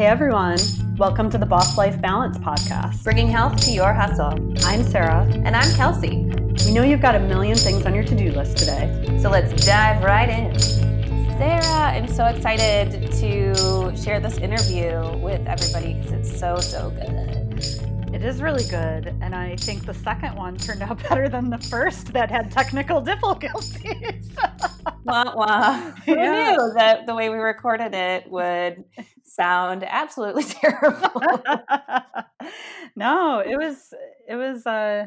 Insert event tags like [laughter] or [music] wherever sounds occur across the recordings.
Hey everyone, welcome to the Boss Life Balance Podcast. bringing health to your hustle. I'm Sarah. And I'm Kelsey. We know you've got a million things on your to do list today. So let's dive right in. Sarah, I'm so excited to share this interview with everybody because it's so, so good. It is really good, and I think the second one turned out [laughs] better than the first that had technical difficulties. [laughs] Wah, wah. [laughs] Who Yeah. knew that the way we recorded it would sound absolutely [laughs] terrible? [laughs] no, it was it was uh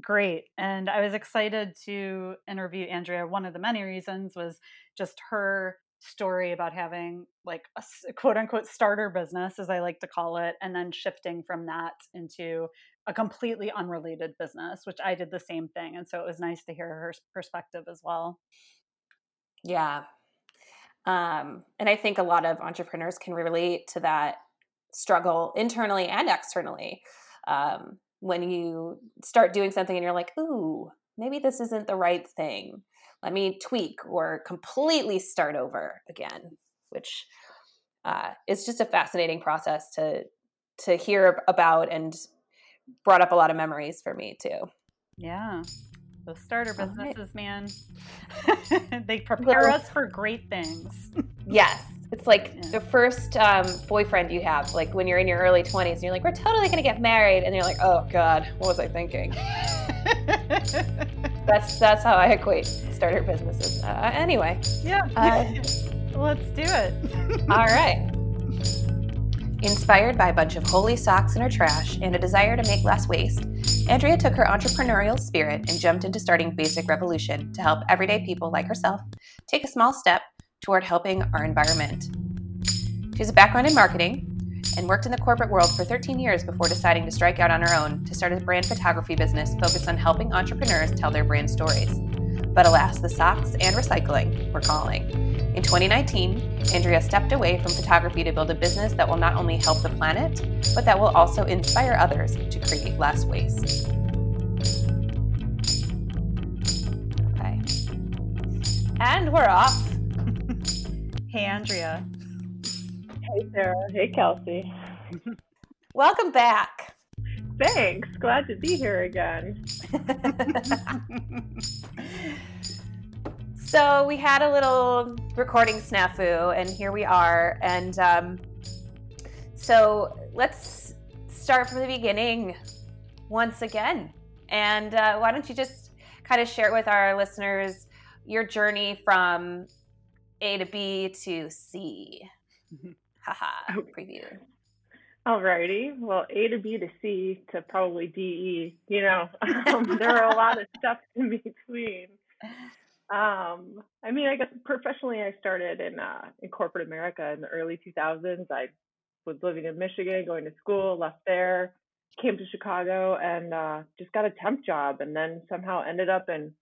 great and I was excited to interview Andrea. One of the many reasons was just her story about having like a quote unquote starter business as I like to call it and then shifting from that into a completely unrelated business, which I did the same thing and so it was nice to hear her perspective as well. Yeah. Um, and I think a lot of entrepreneurs can relate to that struggle internally and externally. Um, when you start doing something and you're like, ooh, maybe this isn't the right thing. Let me tweak or completely start over again, which uh, is just a fascinating process to to hear about and brought up a lot of memories for me too. Yeah. Those starter businesses, man. [laughs] they prepare Well- us for great things. [laughs] Yes. It's like Yeah. the first um, boyfriend you have, like when you're in your early 20s, and you're like, we're totally going to get married. And you're like, oh, God, what was I thinking? [laughs] That's that's how I equate starter businesses. Uh, anyway, yeah. Uh, Let's do it. all right. Inspired by a bunch of holey socks in her trash and a desire to make less waste, Andrea took her entrepreneurial spirit and jumped into starting Basic Revolution to help everyday people like herself take a small step toward helping our environment. She has a background in marketing and worked in the corporate world for 13 years before deciding to strike out on her own to start a brand photography business focused on helping entrepreneurs tell their brand stories. But alas, the socks and recycling were calling. In 2019, Andrea stepped away from photography to build a business that will not only help the planet, but that will also inspire others to create less waste. Okay. And we're off. [laughs] Hey, Andrea. Hey Sarah. Hey Kelsey. Welcome back. Thanks. Glad to be here again. [laughs] so we had a little recording snafu, and here we are. And um, so let's start from the beginning once again. And uh, why don't you just kind of share with our listeners your journey from A to B to C? [laughs] Haha, preview. Alrighty. Well, A to B to C to probably D E. You know, [laughs] um, there are a lot of [laughs] steps in between. Um, I mean, I guess professionally, I started in uh, in corporate America in the early 2000s. I was living in Michigan, going to school, left there, came to Chicago, and uh, just got a temp job, and then somehow ended up in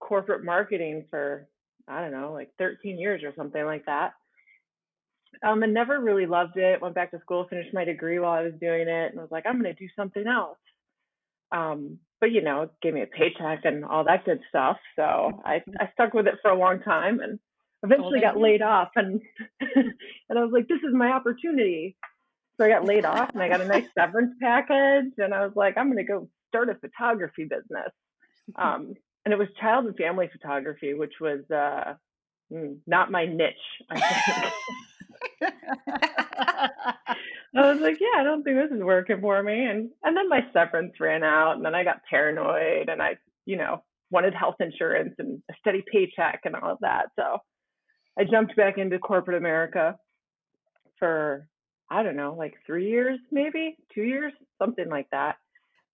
corporate marketing for I don't know, like 13 years or something like that. Um, and never really loved it. Went back to school, finished my degree while I was doing it, and was like, I'm going to do something else. Um, but you know, it gave me a paycheck and all that good stuff. So I, I stuck with it for a long time, and eventually got laid off. And [laughs] and I was like, this is my opportunity. So I got laid off, and I got a nice [laughs] severance package, and I was like, I'm going to go start a photography business. Um, and it was child and family photography, which was uh, mm, not my niche. [laughs] I was like, yeah, I don't think this is working for me. And and then my severance ran out, and then I got paranoid, and I, you know, wanted health insurance and a steady paycheck and all of that. So I jumped back into corporate America for I don't know, like three years, maybe two years, something like that.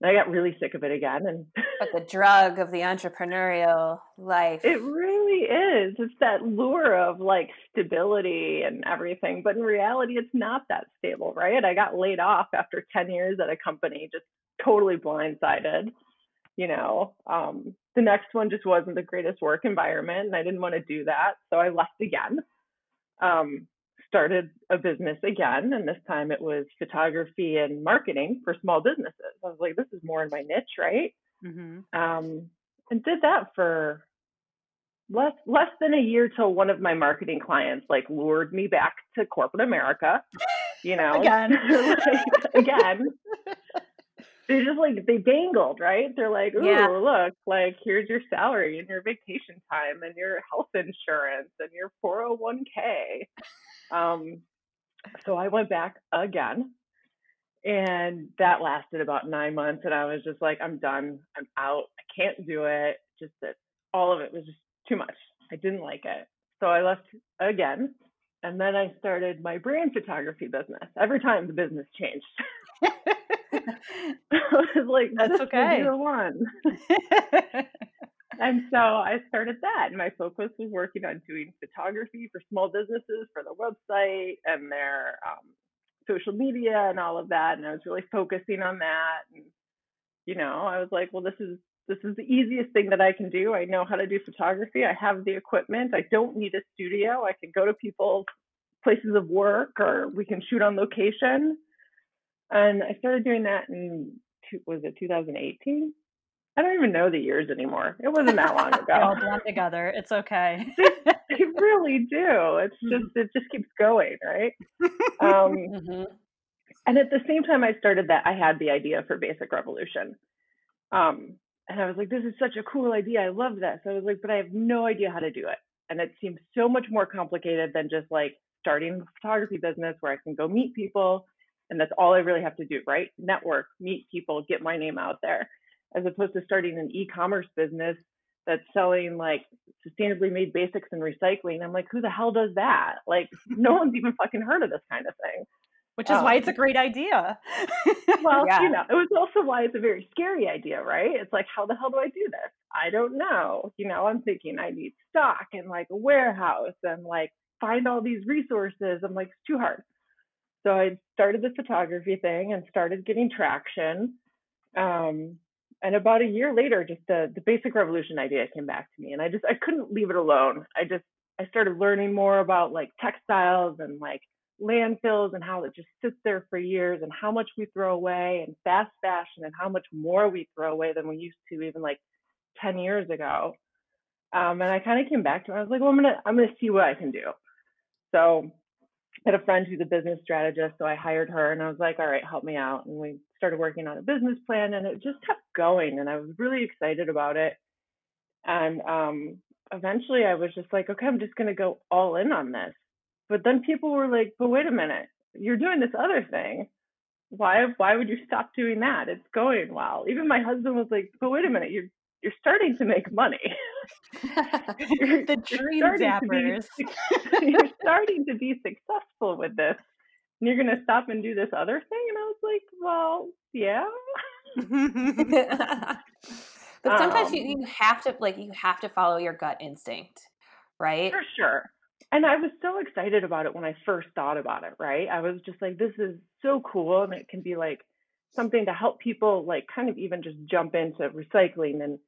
I got really sick of it again, and But the drug of the entrepreneurial life. It really is. It's that lure of like stability and everything. But in reality, it's not that stable, right? I got laid off after 10 years at a company, just totally blindsided. You know, um, the next one just wasn't the greatest work environment, and I didn't want to do that. So I left again. Um, started a business again, and this time it was photography and marketing for small businesses. I was like, this is more in my niche, right? hmm um, and did that for less less than a year till one of my marketing clients like lured me back to corporate America you know, again, [laughs] like, again. They just like they dangled, right? They're like, "Ooh, Yeah. look, like here's your salary and your vacation time and your health insurance and your 401k." Um, so I went back again, and that lasted about nine months, and I was just like, "I'm done. I'm out. I can't do it." Just that all of it was just too much. I didn't like it, so I left again, and then I started my brand photography business. Every time the business changed. [laughs] [laughs] I was like, That's okay. the one. [laughs] And so I started that. And my focus was working on doing photography for small businesses for their website and their um, social media and all of that. And I was really focusing on that. And, you know, I was like, well, this is this is the easiest thing that I can do. I know how to do photography. I have the equipment. I don't need a studio. I can go to people's places of work or we can shoot on location. And I started doing that in was it 2018? I don't even know the years anymore. It wasn't that long ago. [laughs] they all blend together. It's okay. [laughs] they really do. It's just it just keeps going, right? [laughs] Um, Mhm. and at the same time I started that, I had the idea for Basic Revolution. Um, and I was like, this is such a cool idea. I love this. I was like, but I have no idea how to do it. And it seems so much more complicated than just like starting a photography business where I can go meet people and that's all I really have to do, right? Network, meet people, get my name out there, as opposed to starting an e-commerce business that's selling like sustainably made basics and recycling. I'm like, who the hell does that? Like, no [laughs] one's even fucking heard of this kind of thing. Which is why Um, it's a great idea. [laughs] Well, Yeah. you know, it was also why it's a very scary idea, right? It's like, how the hell do I do this? I don't know. You know, I'm thinking I need stock and like a warehouse and like find all these resources. I'm like, it's too hard. So I started the photography thing and started getting traction. Um, and about a year later, just the the basic revolution idea came back to me, and I just I couldn't leave it alone. I just I started learning more about like textiles and like landfills and how it just sits there for years and how much we throw away and fast fashion and how much more we throw away than we used to even like 10 years ago. Um, and I kind of came back to it. I was like, well, I'm gonna I'm gonna see what I can do. So I had a friend who's a business strategist, so I hired her and I was like, all right, help me out. And we started working on a business plan and it just kept going and I was really excited about it. And um, eventually I was just like, okay, I'm just gonna go all in on this. But then people were like, but wait a minute, you're doing this other thing. Why why would you stop doing that? It's going well. Even my husband was like, but wait a minute, you're you're starting to make money. [laughs] [laughs] You're- the you're dream starting to be zappers. [laughs] you're starting to be successful with this you're going to stop and do this other thing? And i was like well yeah. [laughs] But sometimes you, Um, you have to like you have to follow your gut instinct, right? for sure. And i was so excited about it when i first thought about it right? I was just like this is so cool and it can be like something to help people like kind of even just jump into recycling and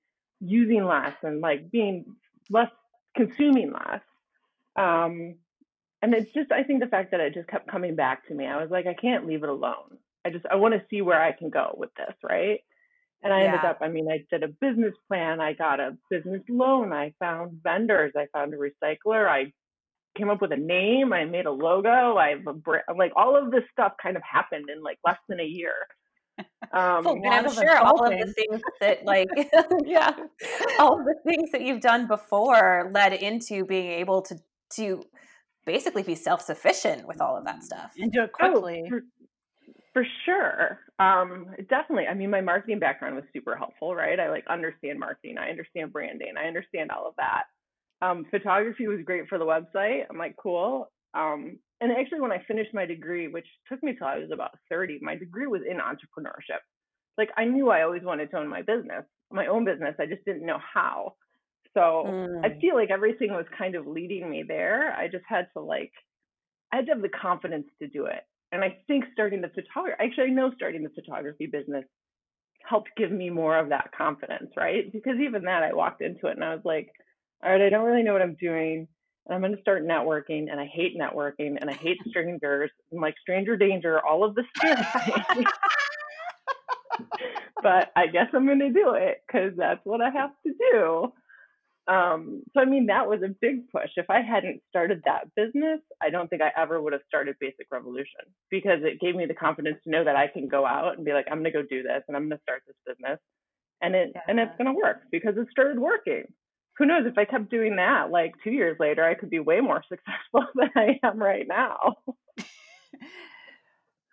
using less and like being less consuming less. Um and it's just i think the fact that it just kept coming back to me i was like i can't leave it alone. I just i want to see where i can go with this right? And i ended up i mean i did a business plan i got a business loan i found vendors i found a recycler i came up with a name i made a logo i have a brand like all of this stuff kind of happened in like less than a year. [laughs] Um And I'm sure all of the things that like [laughs] yeah, [laughs] all of the things that you've done before led into being able to to basically be self-sufficient with all of that stuff. and do it Oh, quickly. for, for sure. Um, definitely. I mean, my marketing background was super helpful, right? I like understand marketing. I understand branding. I understand all of that. Um, photography was great for the website. I'm like, cool. Um, and actually, when I finished my degree, which took me till I was about 30, my degree was in entrepreneurship. Like, I knew I always wanted to own my business, my own business. I just didn't know how. So I Mm. feel like everything was kind of leading me there. I just had to like, I had to have the confidence to do it. And I think starting the photography, actually, I know starting the photography business helped give me more of that confidence, right? Because even that, I walked into it and I was like, all right, I don't really know what I'm doing. And I'm going to start networking. And I hate networking and I hate strangers and like stranger danger, all of this stuff. [laughs] but I guess I'm going to do it because that's what I have to do. Um, so I mean, that was a big push. If I hadn't started that business, I don't think I ever would have started Basic Revolution because it gave me the confidence to know that I can go out and be like, I'm going to go do this and I'm going to start this business, and it yeah. and it's going to work because it started working. Who knows if I kept doing that, like two years later, I could be way more [laughs] successful than I am right now. [laughs]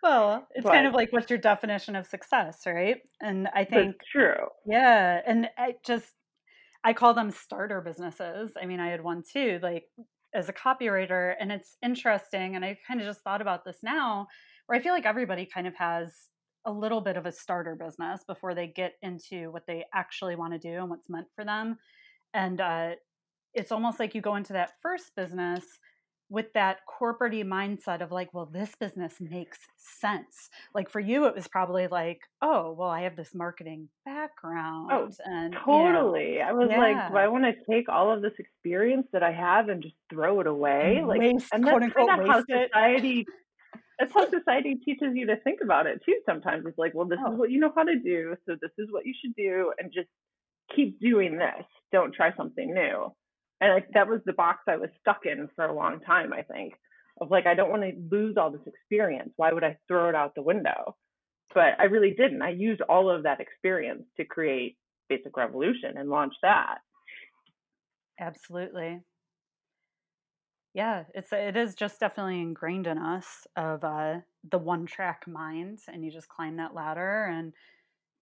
Well, it's but, kind of like what's your definition of success, right? And I think That's true. Yeah, and I just I call them starter businesses. I mean, I had one too, like as a copywriter, and it's interesting. And I kind of just thought about this now, where I feel like everybody kind of has a little bit of a starter business before they get into what they actually want to do and what's meant for them. And uh, it's almost like you go into that first business with that corporate mindset of like, well, this business makes sense. Like for you, it was probably like, oh, well, I have this marketing oh, background. Oh, and totally. You know, I was yeah. like, do I want to take all of this experience that I have and just throw it away? And like, waste, and that's kind of how society. That's how [laughs] society teaches you to think about it too. Sometimes it's like, well, this oh. is what you know how to do, so this is what you should do, and just keep doing this. Don't try something new and like that was the box I was stuck in for a long time. I think of like I don't want to lose all this experience. Why would I throw it out the window? But I really didn't. I used all of that experience to create Basic Revolution and launch that. Absolutely. Yeah, it's it is just definitely ingrained in us of uh, the one track mind, and you just climb that ladder and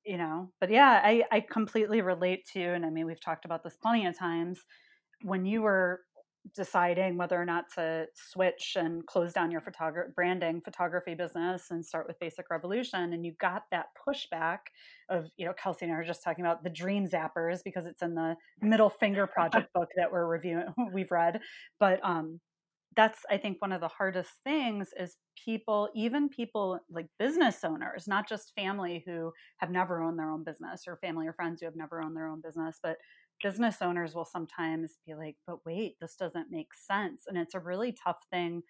you know. But yeah, I I completely relate to, and I mean we've talked about this plenty of times when you were deciding whether or not to switch and close down your photography branding photography business and start with basic revolution and you got that pushback of you know kelsey and i were just talking about the dream zappers because it's in the middle finger [laughs] project book that we're reviewing [laughs] we've read but um that's i think one of the hardest things is people even people like business owners not just family who have never owned their own business or family or friends who have never owned their own business but business owners will sometimes be like, but wait, this doesn't make sense. And it's a really tough thing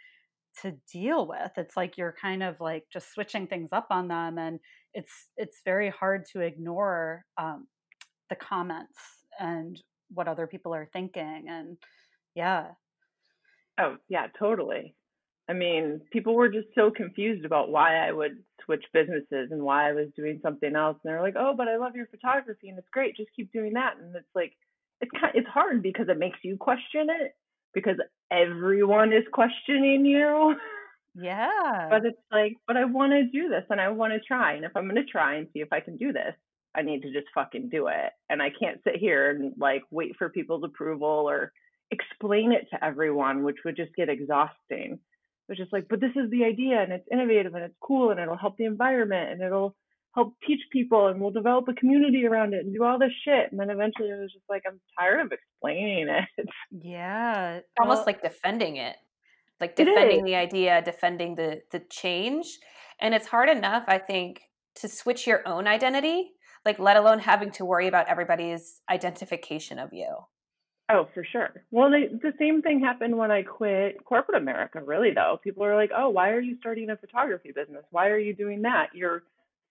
to deal with. It's like you're kind of like just switching things up on them. And it's it's very hard to ignore um, the comments and what other people are thinking. And yeah. Oh, yeah, totally. I mean, people were just so confused about why I would switch businesses and why I was doing something else. And they're like, "Oh, but I love your photography and it's great. Just keep doing that." And it's like, it's kind, it's hard because it makes you question it because everyone is questioning you. [laughs] Yeah. but it's like, but I want to do this and I want to try. And if I'm going to try and see if I can do this, I need to just fucking do it. And I can't sit here and like wait for people's approval or explain it to everyone, which would just get exhausting was just like, but this is the idea and it's innovative and it's cool and it'll help the environment and it'll help teach people and we'll develop a community around it and do all this shit. And then eventually it was just like, I'm tired of explaining it. [laughs] Yeah. Almost well, like defending it. Like defending the idea, defending the the change. And it's hard enough, I think, to switch your own identity, like let alone having to worry about everybody's identification of you. Oh, for sure. Well, they, the same thing happened when I quit corporate America, really, though. People are like, oh, why are you starting a photography business? Why are you doing that? You're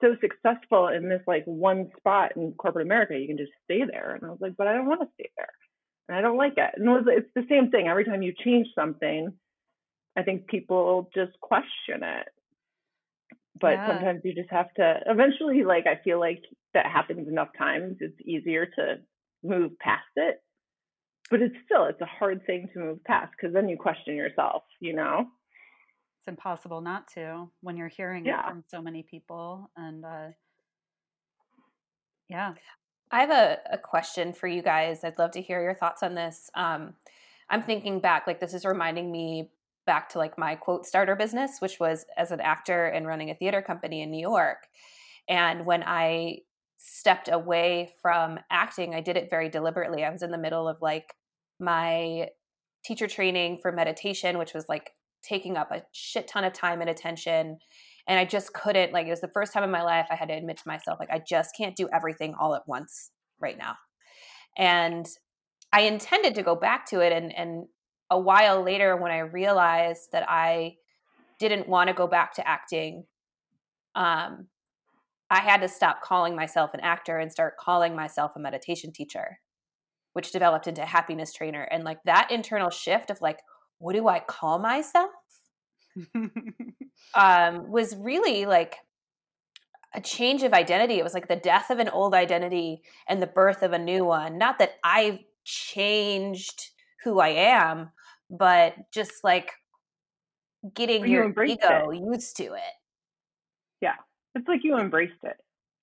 so successful in this like one spot in corporate America. You can just stay there. And I was like, but I don't want to stay there. And I don't like it. And it was, it's the same thing. Every time you change something, I think people just question it. But yeah. sometimes you just have to, eventually, like, I feel like that happens enough times, it's easier to move past it but it's still it's a hard thing to move past because then you question yourself you know? It's impossible not to when you're hearing yeah. it from so many people and uh yeah. I have a, a question for you guys. I'd love to hear your thoughts on this. Um i'm thinking back like this is reminding me back to like my quote starter business which was as an actor and running a theater company in new york. And when i stepped away from acting, I did it very deliberately. I was in the middle of like my teacher training for meditation, which was like taking up a shit ton of time and attention. And I just couldn't, like, it was the first time in my life I had to admit to myself, like, I just can't do everything all at once right now. And I intended to go back to it. And, and a while later, when I realized that I didn't want to go back to acting, um, I had to stop calling myself an actor and start calling myself a meditation teacher. which developed into happiness trainer. And like that internal shift of like, what do I call myself? [laughs] um, was really like a change of identity. It was like the death of an old identity and the birth of a new one. Not that I've changed who I am, but just like getting you your ego it. used to it. Yeah. It's like you embraced it.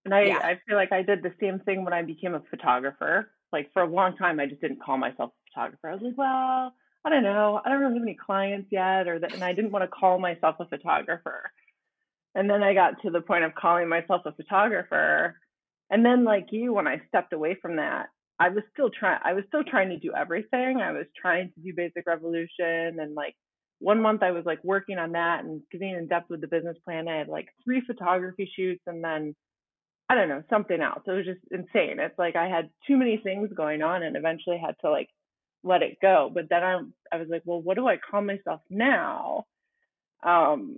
And I, Yeah. I feel like I did the same thing when I became a photographer. Like for a long time, I just didn't call myself a photographer. I was like, well, I don't know. I don't really have any clients yet, or that, and I didn't want to call myself a photographer. And then I got to the point of calling myself a photographer. And then, like you, when I stepped away from that, I was still trying. I was still trying to do everything. I was trying to do Basic Revolution, and like one month I was like working on that and getting in depth with the business plan. I had like three photography shoots, and then I don't know something else. It was just insane. It's like I had too many things going on, and eventually had to like let it go. But then I I was like, well, what do I call myself now? Um,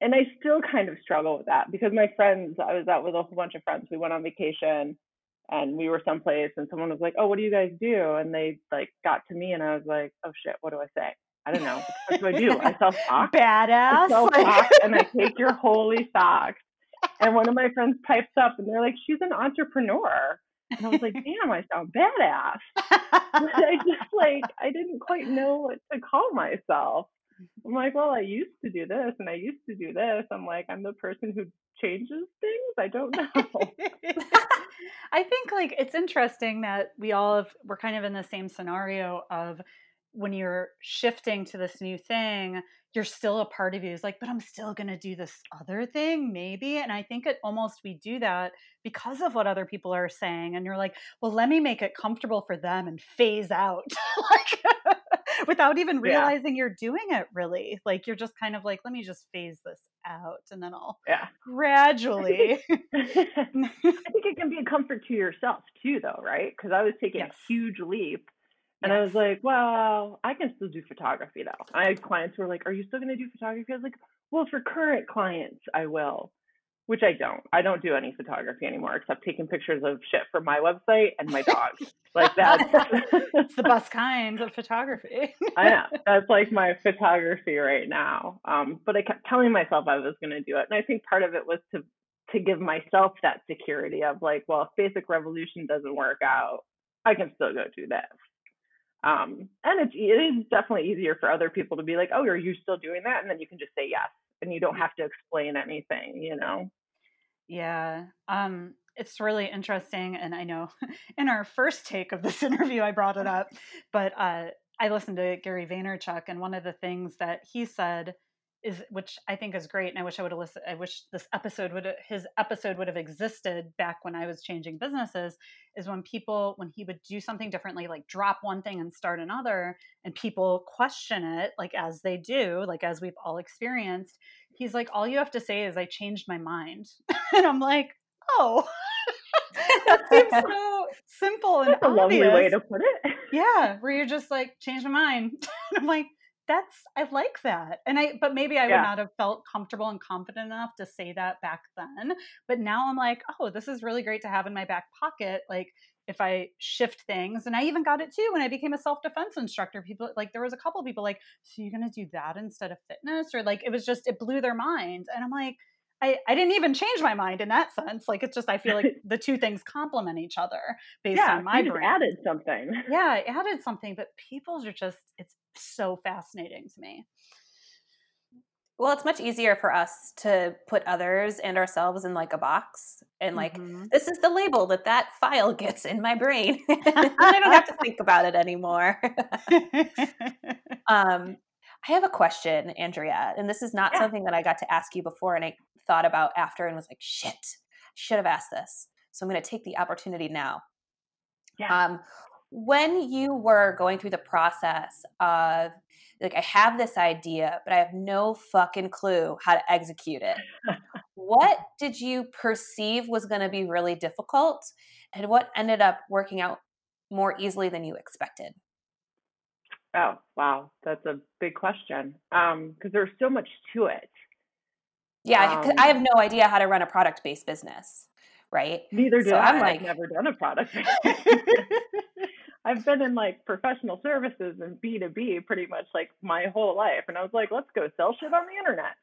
and I still kind of struggle with that because my friends, I was out with a whole bunch of friends. We went on vacation and we were someplace and someone was like, Oh, what do you guys do? And they like got to me and I was like, Oh shit, what do I say? I don't know. What do I do? I [laughs] sell socks. I Badass. sell socks and I take your [laughs] holey socks. And one of my friends pipes up and they're like, She's an entrepreneur. And I was like, Damn, I sound badass. But I [laughs] just like I didn't quite know what to call myself. I'm like, well, I used to do this and I used to do this. I'm like, I'm the person who changes things. I don't know. I think like it's interesting that we all have, we're kind of in the same scenario of when you're shifting to this new thing, you're still a part of you is like, but I'm still going to do this other thing, maybe. And I think it almost we do that because of what other people are saying. And you're like, well, let me make it comfortable for them and phase out. [laughs] like, without even Yeah. realizing you're doing it really. Like, you're just kind of like, let me just phase this out and then I'll yeah. gradually. [laughs] I think it can be a comfort to yourself too, though, right? Because I was taking Yes. a huge leap. And I was like, well, I can still do photography though. I had clients who were like, are you still going to do photography? I was like, well, for current clients, I will, which I don't. I don't do any photography anymore except taking pictures of shit for my website and my dogs. like that. [laughs] it's the best [laughs] kind of photography. I know [laughs] that's like my photography right now. Um, but I kept telling myself I was going to do it, and I think part of it was to to give myself that security of like, well, if Basic Revolution doesn't work out, I can still go do this. Um, and it's it is definitely easier for other people to be like, oh, are you still doing that? And then you can just say yes, and you don't have to explain anything, you know. Yeah. Um, it's really interesting. And I know [laughs] in our first take of this [laughs] interview, I brought it up, but uh, I listened to Gary Vaynerchuk, and one of the things that he said is, which I think is great, and I wish I would have listened. I wish this episode would his episode would have existed back when I was changing businesses. Is when people when he would do something differently, like drop one thing and start another, and people question it, like as they do, like as we've all experienced. He's like, all you have to say is, "I changed my mind," [laughs] and I'm like, oh. [laughs] that seems [laughs] so simple and That's a lovely way to put it. yeah where you're just like change my mind and i'm like that's i like that and i but maybe i Yeah. would not have felt comfortable and confident enough to say that back then but now i'm like oh this is really great to have in my back pocket like if i shift things and i even got it too when i became a self-defense instructor people like there was a couple people like so you're going to do that instead of fitness or like it was just it blew their mind and i'm like I, I didn't even change my mind in that sense. Like it's just I feel like [laughs] the two things complement each other based yeah, on my you just brain added something. yeah, I added something, but people's are just it's so fascinating to me. Well, it's much easier for us to put others and ourselves in like a box and like Mhm. this is the label that that file gets in my brain. [laughs] and I don't have to [laughs] think about it anymore. um, I have a question, Andrea, and this is not Yeah. something that I got to ask you before, and I thought about after and was like, shit, should have asked this. So I'm going to take the opportunity now. Yeah. Um, when you were going through the process of like, I have this idea, but I have no fucking clue how to execute it. what [laughs] did you perceive was going to be really difficult, and what ended up working out more easily than you expected? Oh, wow. That's a big question. Um, because there's so much to it. Yeah, I- Um, I have no idea how to run a product based business, right? Neither do So I. I'm I've never done a product. [laughs] [laughs] I've been in like professional services and B2B pretty much like my whole life. And I was like, let's go sell shit on the internet.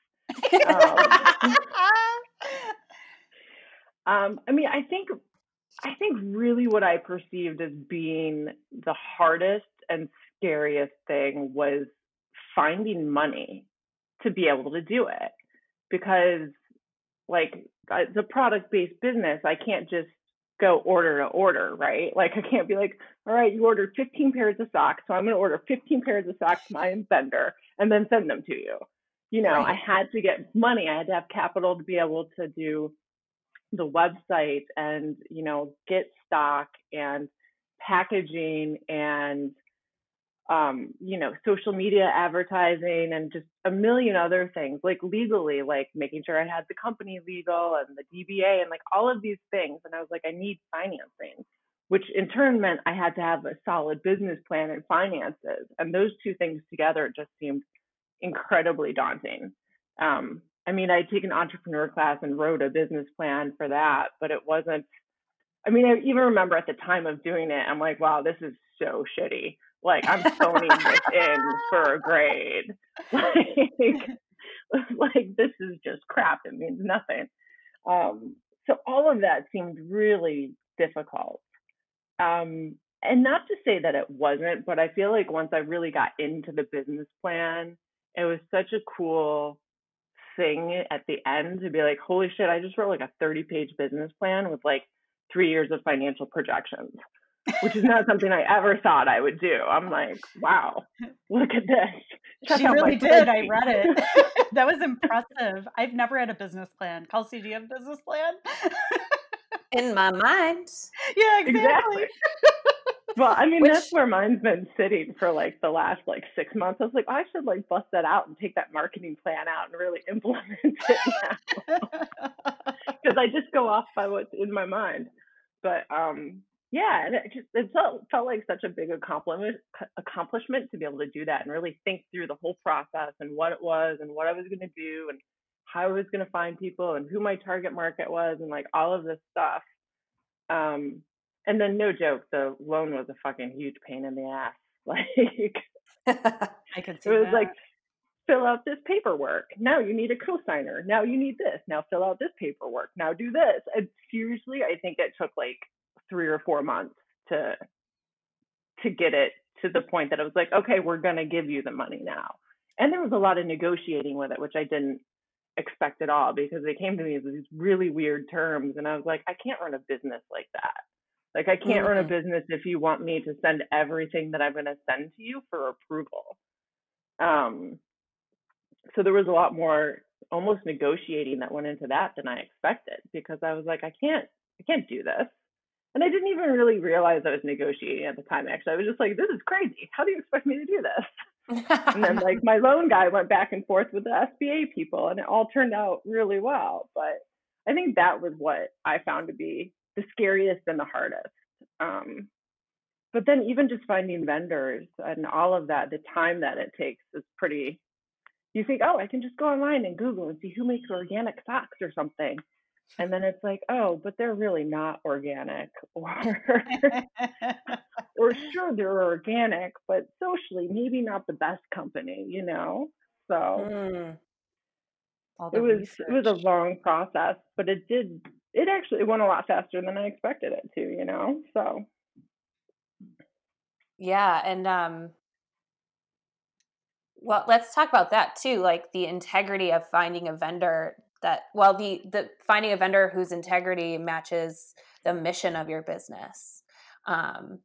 um, [laughs] um, I mean, I think I think really what I perceived as being the hardest and scariest thing was finding money to be able to do it because like it's a product based business i can't just go order to order right like i can't be like all right you ordered 15 pairs of socks so i'm going to order 15 pairs of socks to my vendor and then send them to you you know right. i had to get money i had to have capital to be able to do the website and you know get stock and packaging and um, you know, social media advertising and just a million other things, like legally, like making sure I had the company legal and the DBA and like all of these things. And I was like, I need financing, which in turn meant I had to have a solid business plan and finances. And those two things together just seemed incredibly daunting. Um, I mean, I'd taken entrepreneur class and wrote a business plan for that, but it wasn't. I mean, I even remember at the time of doing it, I'm like, wow, this is so shitty like I'm phoning this in for a grade. [laughs] Like, like this is just crap. It means nothing. Um, so all of that seemed really difficult. Um, and not to say that it wasn't, but I feel like once I really got into the business plan, it was such a cool thing at the end to be like, holy shit, I just wrote like a 30 page business plan with like three years of financial projections which is not something I ever thought I would do. I'm like, wow, look at this. Check she really did. I read it. [laughs] that was impressive. I've never had a business plan. Kelsey, do you have a business plan? [laughs] In my mind. Yeah, exactly. exactly. well, I mean, Which... that's where mine's been sitting for like the last like six months. I was like, oh, I should like bust that out and take that marketing plan out and really [laughs] implement it now. Because I just go off by what's in my mind. But um, yeah, and it just it felt felt like such a big accomplishment accomplishment to be able to do that and really think through the whole process and what it was and what I was going to do and how I was going to find people and who my target market was and like all of this stuff. Um, and then no joke, the loan was a fucking huge pain in the ass. [laughs] Like [laughs] I could see it was that. like fill out this paperwork. Now you need a co-signer. Now you need this. Now fill out this paperwork. Now do this. And seriously, I think it took like three or four months to to get it to the point that I was like, okay, we're gonna give you the money now. And there was a lot of negotiating with it, which I didn't expect at all because they came to me with these really weird terms, and I was like, I can't run a business like that. Like I can't mm-hmm. run a mm-hmm. business if you want me to send everything that I'm gonna send to you for approval. Um, so there was a lot more almost negotiating that went into that than I expected because I was like, I can't, I can't do this. And I didn't even really realize I was negotiating at the time. Actually, I was just like, "This is crazy. How do you expect me to do this?" and then like my loan guy went back and forth with the SBA people, and it all turned out really well. But I think that was what I found to be the scariest and the hardest. Um, but then even just finding vendors and all of that, the time that it takes is pretty. You think, oh, I can just go online and Google and see who makes organic socks or something and then it's like oh but they're really not organic [laughs] or [laughs] or sure they're organic but socially maybe not the best company you know so mm. it was research. it was a long process but it did it actually went a lot faster than i expected it to you know so yeah and um well let's talk about that too like the integrity of finding a vendor that well the the finding a vendor whose integrity matches the mission of your business um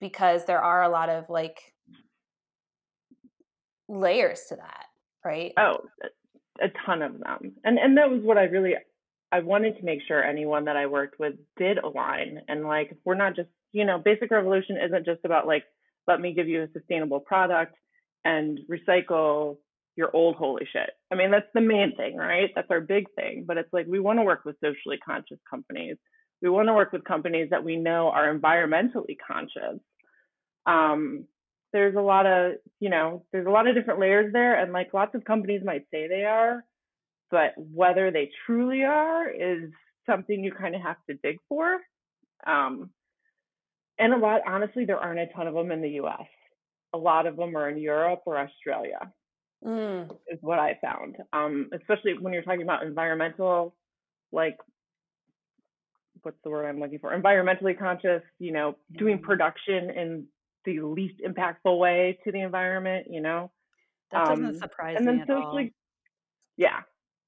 because there are a lot of like layers to that right? Oh a ton of them and and that was what i really i wanted to make sure anyone that i worked with did align and like we're not just you know basic revolution isn't just about like let me give you a sustainable product and recycle your old holy shit. I mean, that's the main thing, right? That's our big thing. But it's like we want to work with socially conscious companies. We want to work with companies that we know are environmentally conscious. Um, there's a lot of, you know, there's a lot of different layers there, and like lots of companies might say they are, but whether they truly are is something you kind of have to dig for. Um, and a lot, honestly, there aren't a ton of them in the US. A lot of them are in Europe or Australia, Mm. is what I found. Um, especially when you're talking about environmental, like, what's the word I'm looking for? Environmentally conscious, you know, doing Mhm. production in the least impactful way to the environment, you know? That doesn't Um, surprise and me then at all. yeah,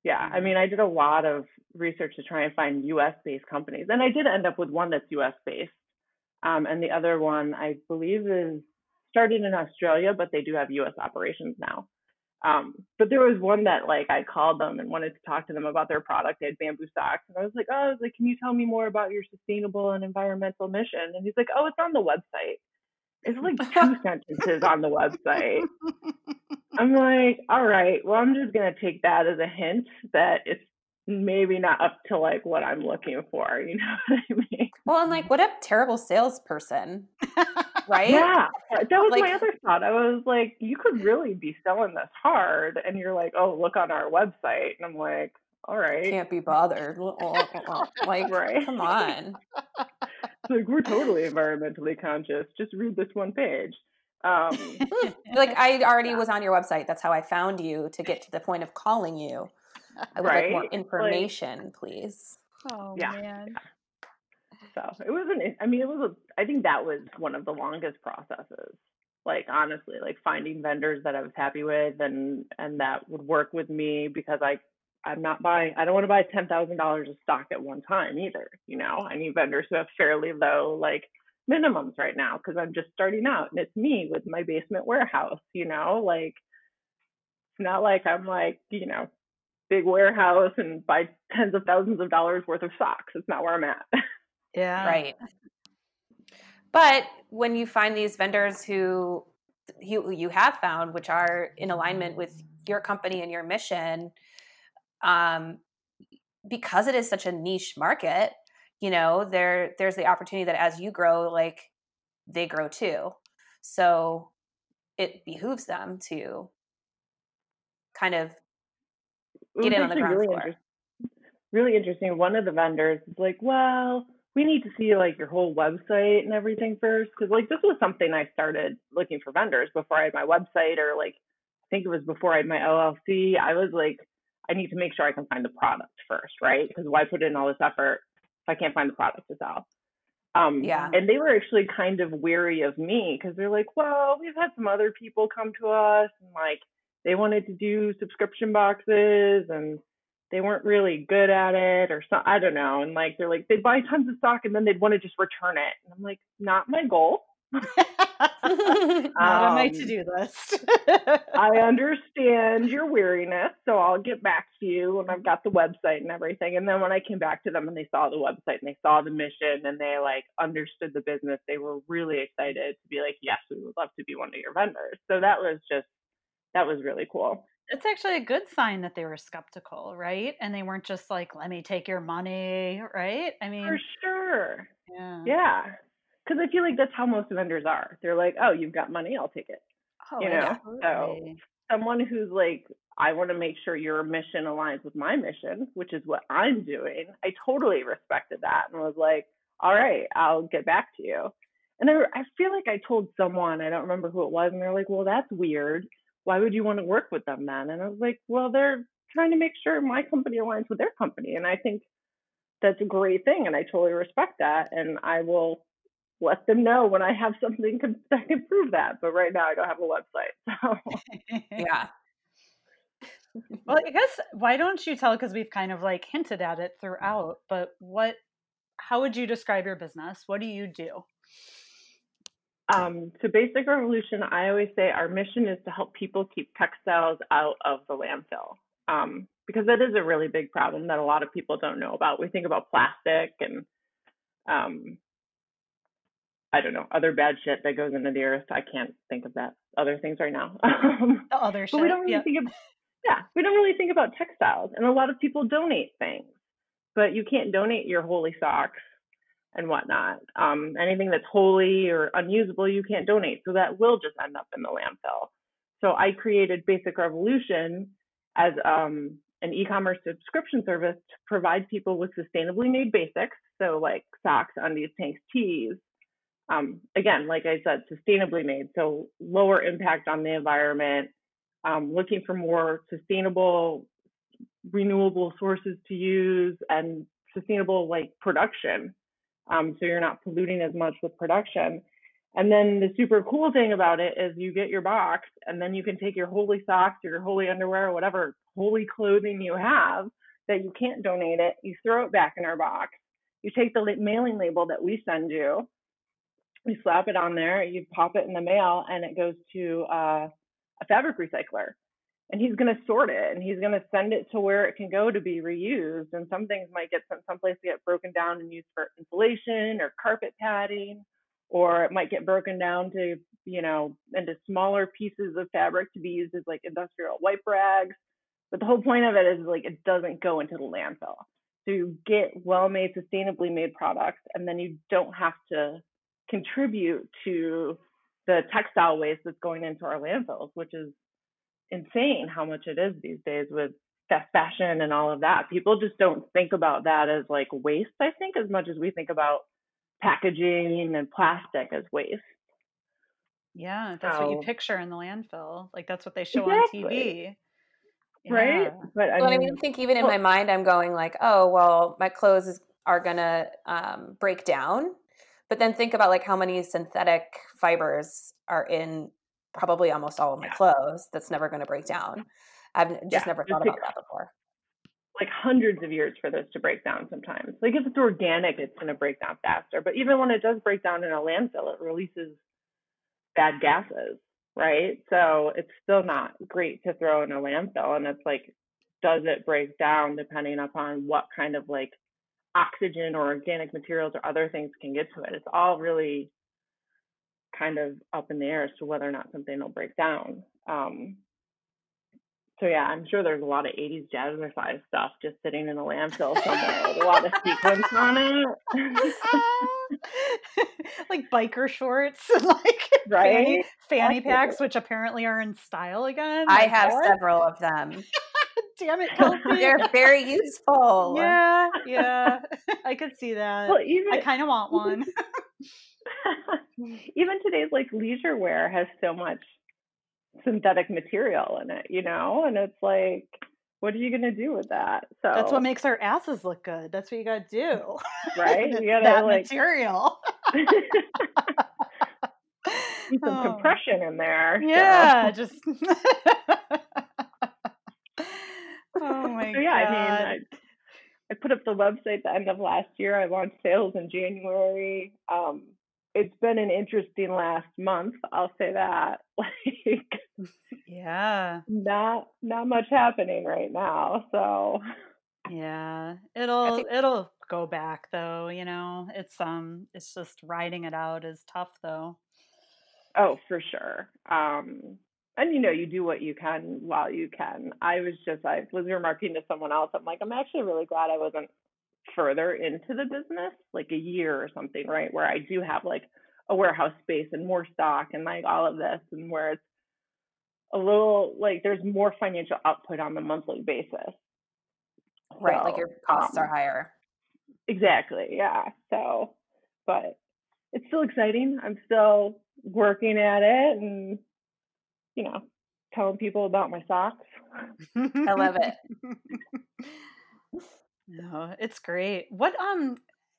yeah. I Mhm. mean, I did a lot of research to try and find US based companies, and I did end up with one that's US based. Um, and the other one, I believe, is started in Australia, but they do have US operations now. Um, but there was one that like I called them and wanted to talk to them about their product. They had bamboo socks, and I was like, "Oh, I was like, can you tell me more about your sustainable and environmental mission?" And he's like, "Oh, it's on the website." It's like two [laughs] sentences on the website. I'm like, all right, well, I'm just gonna take that as a hint that it's maybe not up to like what I'm looking for. [laughs] You know what I mean? Well, and like, what a terrible salesperson, [laughs] right? Yeah, that was Like- my other thought. I was like, you could really be selling this hard, and you're like, oh, look on our website, and I'm like, all right, Can't be bothered. [laughs] like, Right. come on. like we're totally environmentally conscious. Just read this one page. Um, [laughs] Like, I already was on your website. That's how I found you to get to the point of calling you. I would like more Right? Like- information, please. oh Yeah. man. So it wasn't. I mean, it was. A, I think that was one of the longest processes. Like honestly, like finding vendors that I was happy with and and that would work with me because I I'm not buying. I don't want to buy ten thousand dollars of stock at one time either. You know, I need vendors who have fairly low like minimums right now because I'm just starting out and it's me with my basement warehouse. You know, like it's not like I'm like you know big warehouse and buy tens of thousands of dollars worth of socks. It's not where I'm at. Yeah. Right. But when you find these vendors who you you have found, which are in alignment with your company and your mission, um, because it is such a niche market, you know, there there's the opportunity that as you grow, like they grow too. So it behooves them to kind of Get in on the ground really floor. interest- really interesting. One of the vendors is like, well, we need to see like your whole website and everything first, because like this was something I started looking for vendors before I had my website, or like I think it was before I had my LLC. I was like, I need to make sure I can find the product first, right? Because why put in all this effort if I can't find the product to sell? Um, Yeah. And they were actually kind of weary of me because they're like, well, we've had some other people come to us and like they wanted to do subscription boxes and they weren't really good at it or so I don't know. And like they're like they'd buy tons of stock and then they'd want to just return it. And I'm like, not my goal. [laughs] Not on my Um, to-do list. I [laughs] understand your weariness, so I'll get back to you when I've got the website and everything. And then when I came back to them and they saw the website and they saw the mission and they like understood the business, they were really excited to be like, yes, we would love to be one of your vendors. So that was just that was really cool. It's actually a good sign that they were skeptical, right? And they weren't just like, "Let me take your money," right? I mean, For sure. yeah. Yeah. Because I feel like that's how most vendors are. They're like, oh, you've got money, I'll take it. Oh, you know, so- Someone who's like, I want to make sure your mission aligns with my mission, which is what I'm doing. I totally respected that and was like, all right, I'll get back to you. And I, I feel like I told someone, I don't remember who it was, and they're like, well, that's weird. Why would you want to work with them then? And I was like, well, they're trying to make sure my company aligns with their company. And I think that's a great thing. And I totally respect that. And I will let them know when I have something [laughs] that can prove that. But right now, I don't have a website. [laughs] So. yeah. well, I guess why don't you tell? Because we've kind of like hinted at it throughout. But what? How would you describe your business? What do you do? Um, to Basic Revolution, I always say our mission is to help people keep textiles out of the landfill um, because that is a really big problem that a lot of people don't know about. We think about plastic and um, I don't know other bad shit that goes into the earth. I can't think of that other things right now. [laughs] Other shit. but we don't really yeah. think of yeah, we don't really think about textiles, and a lot of people donate things, but you can't donate your holey socks and whatnot. Um, anything that's holey or unusable, you can't donate, so that will just end up in the landfill. So I created Basic Revolution as um, an e-commerce subscription service to provide people with sustainably made basics, so like socks, undies, tanks, tees, Um, again, like I said, sustainably made, so lower impact on the environment, um, looking for more sustainable, renewable sources to use and sustainable like production. Um, so you're not polluting as much with production. And then the super cool thing about it is you get your box and then you can take your holey socks or your holey underwear or whatever holey clothing you have that you can't donate it, you throw it back in our box. You take the mailing label that we send you, you slap it on there, you pop it in the mail, and it goes to uh, a fabric recycler. And he's going to sort it and he's going to send it to where it can go to be reused. And some things might get sent someplace to get broken down and used for insulation or carpet padding, or it might get broken down to, you know, into smaller pieces of fabric to be used as like industrial wipe rags. But the whole point of it is like it doesn't go into the landfill. So you get well made, sustainably made products, and then you don't have to contribute to the textile waste that's going into our landfills, which is insane how much it is these days with fast fashion and all of that. People just don't think about that as like waste, I think, as much as we think about packaging and plastic as waste. Yeah, that's so, what you picture in the landfill. Like that's what they show exactly. on TV. Yeah. Right? But I well, mean, I mean, I think even in well, my mind, I'm going like, oh, well, my clothes are gonna um, break down. But then think about like how many synthetic fibers are in probably almost all of my yeah. clothes that's never going to break down. I've just yeah, never thought about that before. Like hundreds of years for this to break down sometimes. Like if it's organic, it's going to break down faster. But even when it does break down in a landfill, it releases bad gases, right? So it's still not great to throw in a landfill. And it's like, does it break down depending upon what kind of like oxygen or organic materials or other things can get to it? It's all really kind of up in the air as to whether or not something will break down. Um, so yeah, I'm sure there's a lot of 80s jazzercise stuff just sitting in a landfill somewhere with a lot of sequins on it. [laughs] like biker shorts and [laughs] like right? fanny, fanny packs, which apparently are in style again. I have what? several of them. [laughs] Damn it, Kelsey. They're very useful. Yeah, yeah. I could see that. Well, even, I kind of want one. [laughs] even today's like leisure wear has so much synthetic material in it, you know? And it's like, what are you gonna do with that? So that's what makes our asses look good. That's what you gotta do. Right? [laughs] You gotta that like material. [laughs] Some oh. compression in there. Yeah, so. just Oh my so, yeah, god. I mean I, I put up the website the end of last year. I launched sales in January. Um, it's been an interesting last month i'll say that. [laughs] Like yeah. not not much happening right now so. Yeah it'll think- it'll go back though you know? It's um it's just riding it out is tough though. Oh for sure um and you know you do what you can while you can. I was just i was remarking to someone else i'm like i'm actually really glad i wasn't further into the business, like a year or something, right? Where I do have like a warehouse space and more stock and like all of this, and where it's a little like there's more financial output on the monthly basis. Right, so, like your costs um, are higher. Exactly, yeah. So, but it's still exciting. I'm still working at it and, you know, telling people about my socks. I love it. [laughs] No, it's great. What um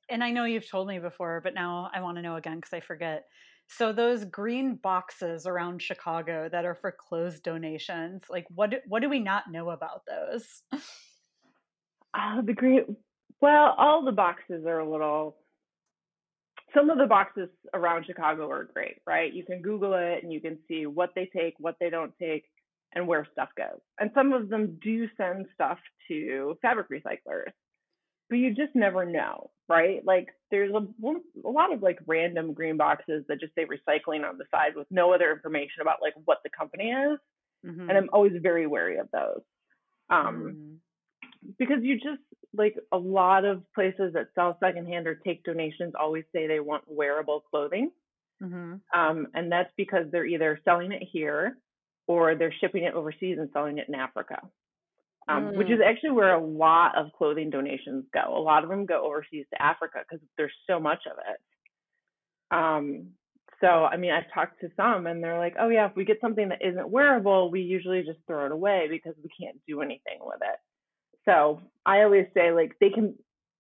and I know you've told me before, but now I want to know again because I forget. So those green boxes around Chicago that are for closed donations, like what what do we not know about those? Uh, the green, well, all the boxes are a little. Some of the boxes around Chicago are great, right? You can Google it and you can see what they take, what they don't take, and where stuff goes. And some of them do send stuff to fabric recyclers but you just never know, right? Like there's a, a lot of like random green boxes that just say recycling on the side with no other information about like what the company is. Mm-hmm. And I'm always very wary of those. Um, mm-hmm. because you just like a lot of places that sell secondhand or take donations always say they want wearable clothing. Mm-hmm. Um, and that's because they're either selling it here or they're shipping it overseas and selling it in Africa um, mm. which is actually where a lot of clothing donations go. A lot of them go overseas to Africa because there's so much of it. Um, so, I mean, I've talked to some and they're like, oh, yeah, if we get something that isn't wearable, we usually just throw it away because we can't do anything with it. So I always say, like, they can,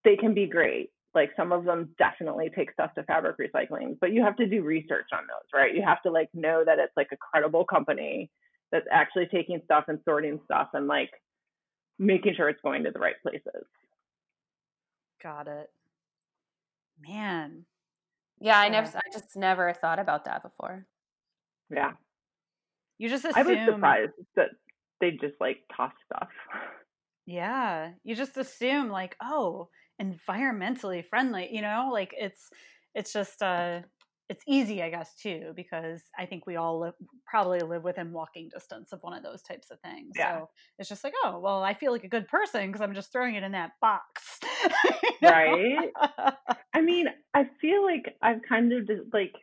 they can be great. Like some of them definitely take stuff to fabric recycling, but you have to do research on those, right? You have to like know that it's like a credible company that's actually taking stuff and sorting stuff and like making sure it's going to the right places. Got it. Man, yeah, I never, I just never thought about that before. Yeah. You just assume. I was surprised that they just like toss stuff. Yeah. You just assume like, oh, environmentally friendly, you know, like it's, it's just, uh, it's easy, I guess, too, because I think we all live, probably live within walking distance of one of those types of things. Yeah. So it's just like, oh, well, I feel like a good person because I'm just throwing it in that box. [laughs] right. I mean, I feel like I've kind of just, like,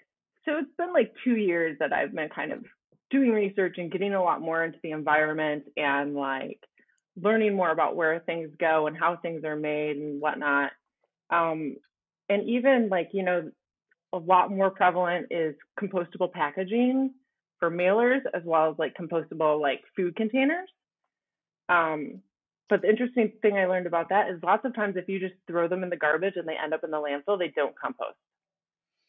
so it's been like two years that I've been kind of doing research and getting a lot more into the environment and like learning more about where things go and how things are made and whatnot. Um, and even like, you know, a lot more prevalent is compostable packaging for mailers as well as like compostable like food containers. Um, but the interesting thing I learned about that is lots of times if you just throw them in the garbage and they end up in the landfill, they don't compost.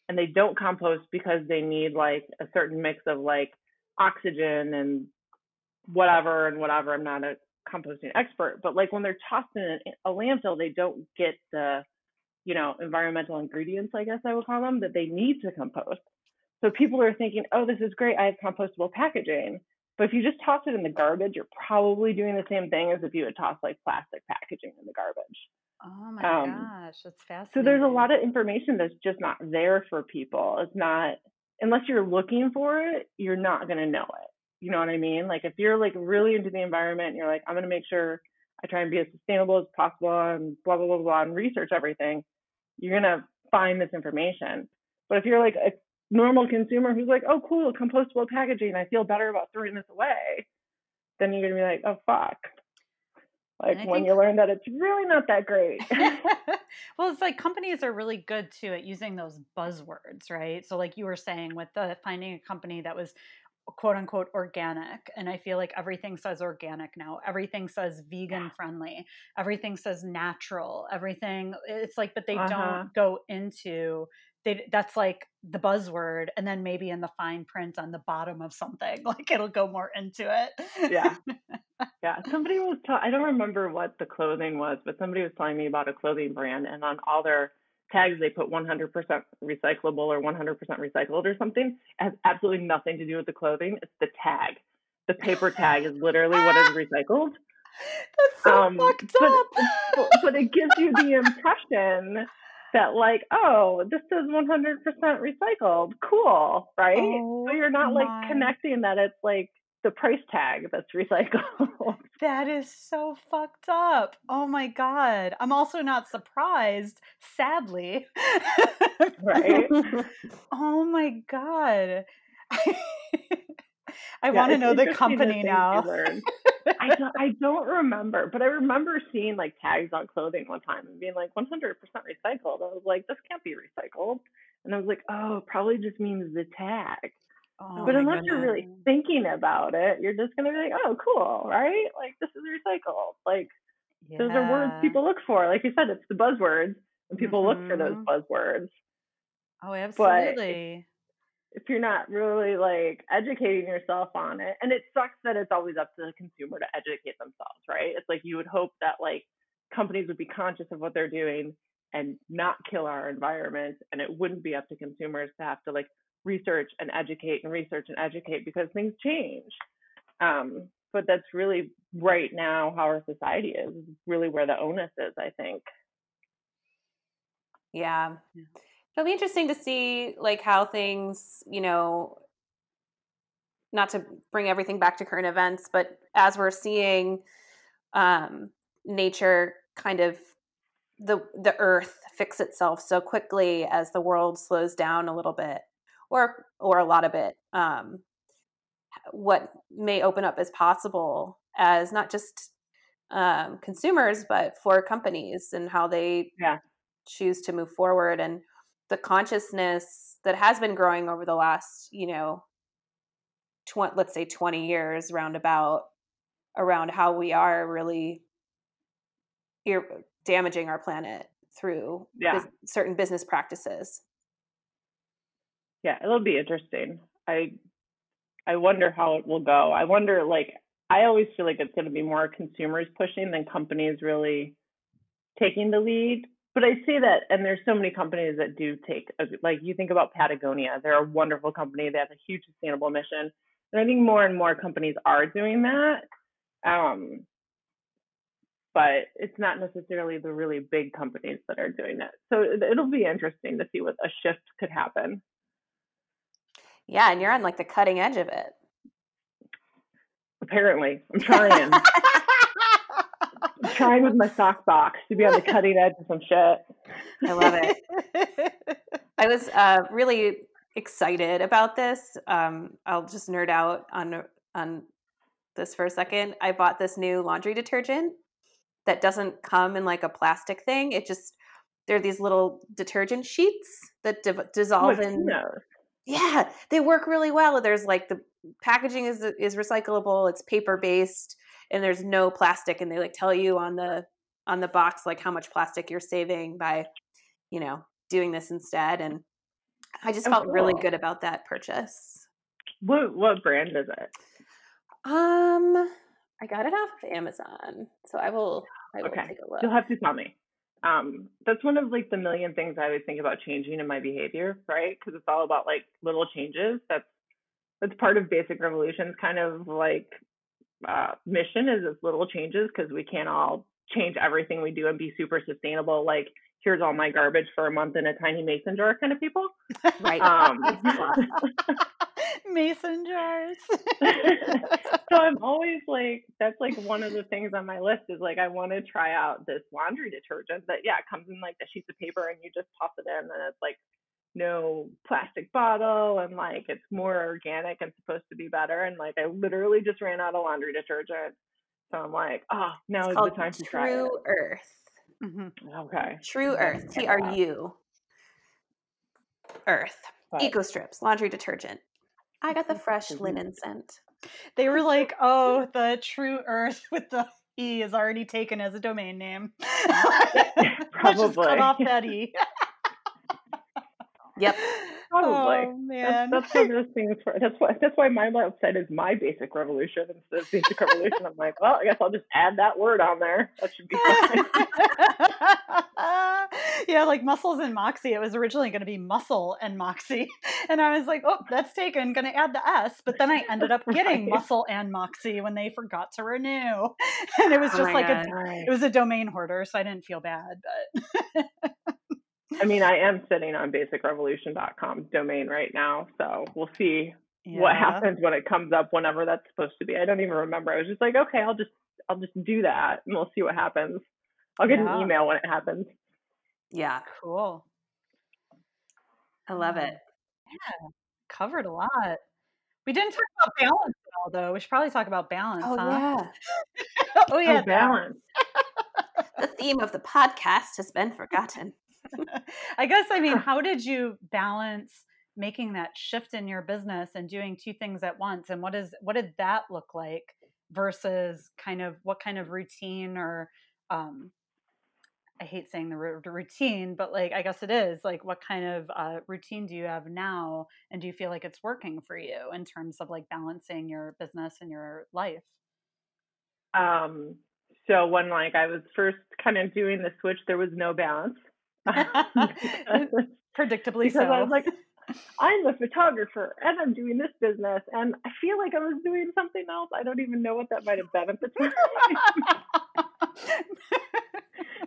And they don't compost because they need like a certain mix of like oxygen and whatever and whatever. I'm not a composting expert, but like when they're tossed in a landfill, they don't get the you know, environmental ingredients, I guess I would call them, that they need to compost. So people are thinking, oh, this is great. I have compostable packaging. But if you just toss it in the garbage, you're probably doing the same thing as if you would toss like plastic packaging in the garbage. Oh my um, gosh, that's fascinating. So there's a lot of information that's just not there for people. It's not, unless you're looking for it, you're not going to know it. You know what I mean? Like if you're like really into the environment and you're like, I'm going to make sure I try and be as sustainable as possible and blah, blah, blah, blah, and research everything, you're going to find this information. But if you're like a normal consumer who's like, oh, cool, compostable packaging, I feel better about throwing this away, then you're going to be like, oh, fuck. Like when think... you learn that it's really not that great. [laughs] well, it's like companies are really good too at using those buzzwords, right? So, like you were saying, with the finding a company that was quote unquote organic and i feel like everything says organic now. Everything says vegan friendly. Everything says natural. Everything it's like but they uh-huh. don't go into they that's like the buzzword and then maybe in the fine print on the bottom of something [laughs] like it'll go more into it. Yeah. [laughs] Yeah somebody was ta- i don't remember what the clothing was but somebody was telling me about a clothing brand and on all their tags they put 100% recyclable or 100% recycled or something. It has absolutely nothing to do with the clothing. It's the tag. The paper [laughs] tag is literally what is recycled. [laughs] That's so um, fucked up. But, but it gives you the impression that like, oh, this is 100% recycled. Cool, right? Oh, so you're not my. like connecting that it's like the price tag that's recycled. [laughs] that is so fucked up. Oh my god. I'm also not surprised, sadly. right? [laughs] oh my god. [laughs] I yeah, want to know the company now. I don't, I don't remember, but I remember seeing like tags on clothing one time and being like 100% recycled. I was like, this can't be recycled. And I was like, oh, probably just means the tag. Oh but unless you're really thinking about it, you're just gonna be like, oh, cool, right? Like this is recycled. Like yeah. those are words people look for. Like you said, it's the buzzwords, and people mm-hmm. look for those mm-hmm. buzzwords. Oh, absolutely. But if you're not really like educating yourself on it, and it sucks that it's always up to the consumer to educate themselves, right? It's like you would hope that like companies would be conscious of what they're doing and not kill our environment, and it wouldn't be up to consumers to have to like research and educate and research and educate because things change. Um, but that's really right now how our society is, really where the onus is, I think. Yeah. It'll be interesting to see like how things, you know, not to bring everything back to current events, but as we're seeing um, nature kind of the the earth fix itself so quickly as the world slows down a little bit or or a lot of it um, what may open up as possible as not just um, consumers but for companies and how they yeah. choose to move forward and the consciousness that has been growing over the last, you know, tw- let's say 20 years roundabout around how we are really ir- damaging our planet through Yeah. bus- certain business practices. Yeah, it'll be interesting. I I wonder how it will go. I wonder like I always feel like it's going to be more consumers pushing than companies really taking the lead. But I see that, and there's so many companies that do take, like you think about Patagonia, they're a wonderful company. They have a huge sustainable mission, and I think more and more companies are doing that. Um, but it's not necessarily the really big companies that are doing it. So it'll be interesting to see what a shift could happen. Yeah, and you're on like the cutting edge of it. Apparently, I'm trying. I'm trying with my sock box to be on the cutting edge of some shit. [laughs] I love it. I was uh, really excited about this. Um, I'll just nerd out on on this for a second. I bought this new laundry detergent that doesn't come in like a plastic thing. It just they're these little detergent sheets that div- dissolve What's in. Yeah, they work really well. There's like the packaging is is recyclable. It's paper based, and there's no plastic. And they like tell you on the on the box like how much plastic you're saving by, you know, doing this instead. And I just Oh, felt really good about that purchase. What what brand is it? Um, I got it off of Amazon, so I will. I will Okay. take a look. You'll have to tell me. Um, that's one of like the million things I always think about changing in my behavior, right? Because it's all about like little changes. That's that's part of Basic Revolution's kind of like uh, mission is it's little changes because we can't all change everything we do and be super sustainable. Like here's all my garbage for a month in a tiny mason jar kind of people. right. Um, [laughs] [laughs] Mason jars. [laughs] so I'm always like, that's like one of the things on my list is like, I want to try out this laundry detergent that, yeah, it comes in like a sheets of paper and you just toss it in and it's like no plastic bottle and like it's more organic and supposed to be better. And like, I literally just ran out of laundry detergent. So I'm like, oh, now it's is the time to try it. Tru Earth. Mhm. Okay. Tru Earth. T R. U. Earth. But Eco strips, laundry detergent. I got the [laughs] fresh Mhm. linen scent. They were like, "Oh, [laughs] the True Earth with the E is already taken as a domain name. [laughs] Let's just cut off that E." Yep. Oh man. That's, that's one of those things. For, that's why. That's why my website is my basic revolution instead of basic revolution. I'm like, well, I guess I'll just add that word on there. That should be fine. [laughs] yeah, like muscles and moxie. It was originally going to be muscle and moxie, [laughs] and I was like, "Oh, that's taken." Going to add the S, but then I ended up [laughs] getting Right. muscle and moxie when they forgot to renew, and it was Oh just my like God. a, it was a domain hoarder, so I didn't feel bad. But I mean, I am sitting on basicrevolution.com domain right now, so we'll see what happens when it comes up whenever that's supposed to be. I don't even remember. I was just like, okay, I'll just I'll just do that and we'll see what happens. I'll get Yeah. an email when it happens. Yeah, Cool. I love it. Yeah. Covered a lot. We didn't talk about balance at all, though. We should probably talk about balance, Oh huh? yeah. [laughs] Oh, oh yeah, oh, balance. [laughs] The theme of the podcast has been forgotten. [laughs] I guess I mean, how did you balance making that shift in your business and doing two things at once? And what is what did that look like versus kind of what kind of routine or um I hate saying the word routine, but like I guess it is like what kind of uh, routine do you have now, and do you feel like it's working for you in terms of like balancing your business and your life? Um, so when like I was first kind of doing the switch, there was no balance. [laughs] Predictably because so. I was like, I'm a photographer and I'm doing this business, and I feel like I was doing something else. I don't even know what that might have been at the time. [laughs]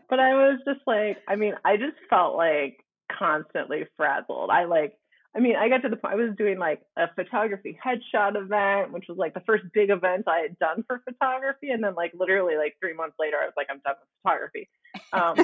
but I was just like, I mean, I just felt like constantly frazzled. I like, I mean, I got to the point I was doing like a photography headshot event, which was like the first big event I had done for photography, and then like literally like three months later, I was like, I'm done with photography. Um,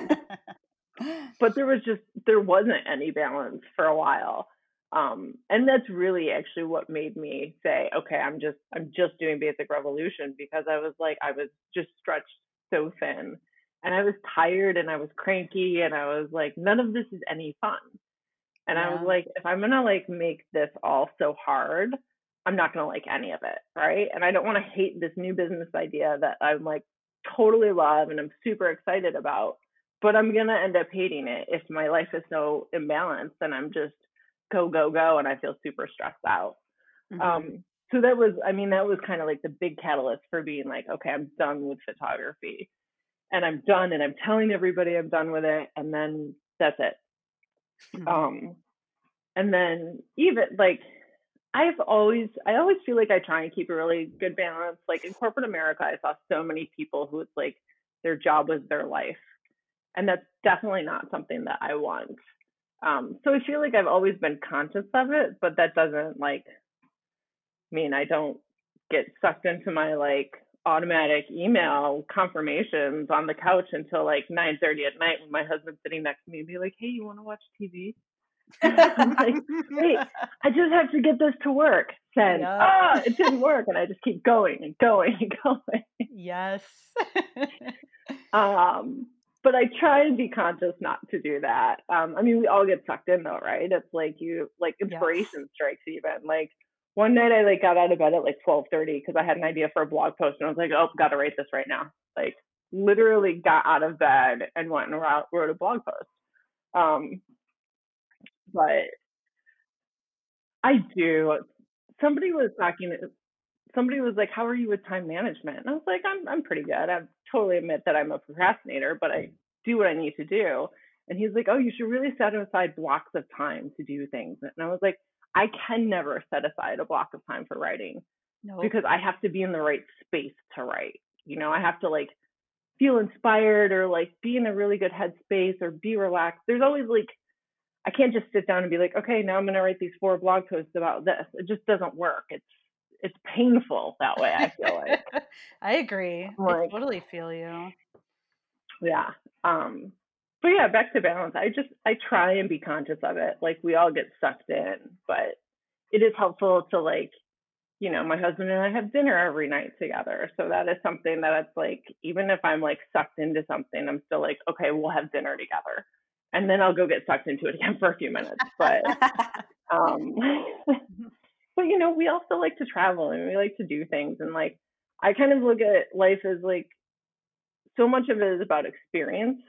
but there was just there wasn't any balance for a while um and that's really actually what made me say okay i'm just i'm just doing basic revolution because i was like i was just stretched so thin and i was tired and i was cranky and i was like none of this is any fun And I was like, if I'm gonna like make this all so hard, I'm not gonna like any of it, right? And I don't want to hate this new business idea that I'm like totally love and I'm super excited about, but I'm gonna end up hating it if my life is so imbalanced and I'm just go go go and I feel super stressed out. Mhm. Um, so that was, I mean, that was kind of like the big catalyst for being like, okay, I'm done with photography, and I'm done, and I'm telling everybody I'm done with it, and then that's it. Mhm. Um, and then even like I've always I always feel like I try and keep a really good balance. Like in corporate America, I saw so many people who it's like their job was their life. And that's definitely not something that I want. Um, so I feel like I've always been conscious of it, but that doesn't like mean I don't get sucked into my like automatic email confirmations on the couch until like 9 30 at night when my husband's sitting next to me and be like, Hey, you want to watch TV? [laughs] I'm like, wait, [laughs] I just have to get this to work. Send. Yeah. Ah, it didn't work. And I just keep going and going and [laughs] going. yes. Um, but I try and be conscious not to do that. Um, I mean, we all get sucked in though, right? It's like you, like inspiration strikes even. Like one night I like got out of bed at like 12:30 because I had an idea for a blog post and I was like, oh, got to write this right now. Like literally got out of bed and went and wrote, wrote a blog post. Um, but I do. Somebody was talking. Somebody was like, "How are you with time management?" And I was like, "I'm I'm pretty good. I totally admit that I'm a procrastinator, but I mm. do what I need to do." And he's like, "Oh, you should really set aside blocks of time to do things." And I was like, "I can never set aside a block of time for writing no. because I have to be in the right space to write. You know, I have to like feel inspired or like be in a really good headspace or be relaxed. There's always like I can't just sit down and be like, okay, now I'm going to write these four blog posts about this. It just doesn't work. It's it's painful that way. I feel like, [laughs] I agree. I totally feel you. yeah. Um, but yeah, back to balance. I just I try and be conscious of it. Like we all get sucked in, but it is helpful to like, you know, my husband and I have dinner every night together. So that is something that it's like, even if I'm like sucked into something, I'm still like, okay, we'll have dinner together. And then I'll go get sucked into it [laughs] again for a few minutes. But [laughs] um but you know we also like to travel and we like to do things and like i kind of look at life as like so much of it is about experience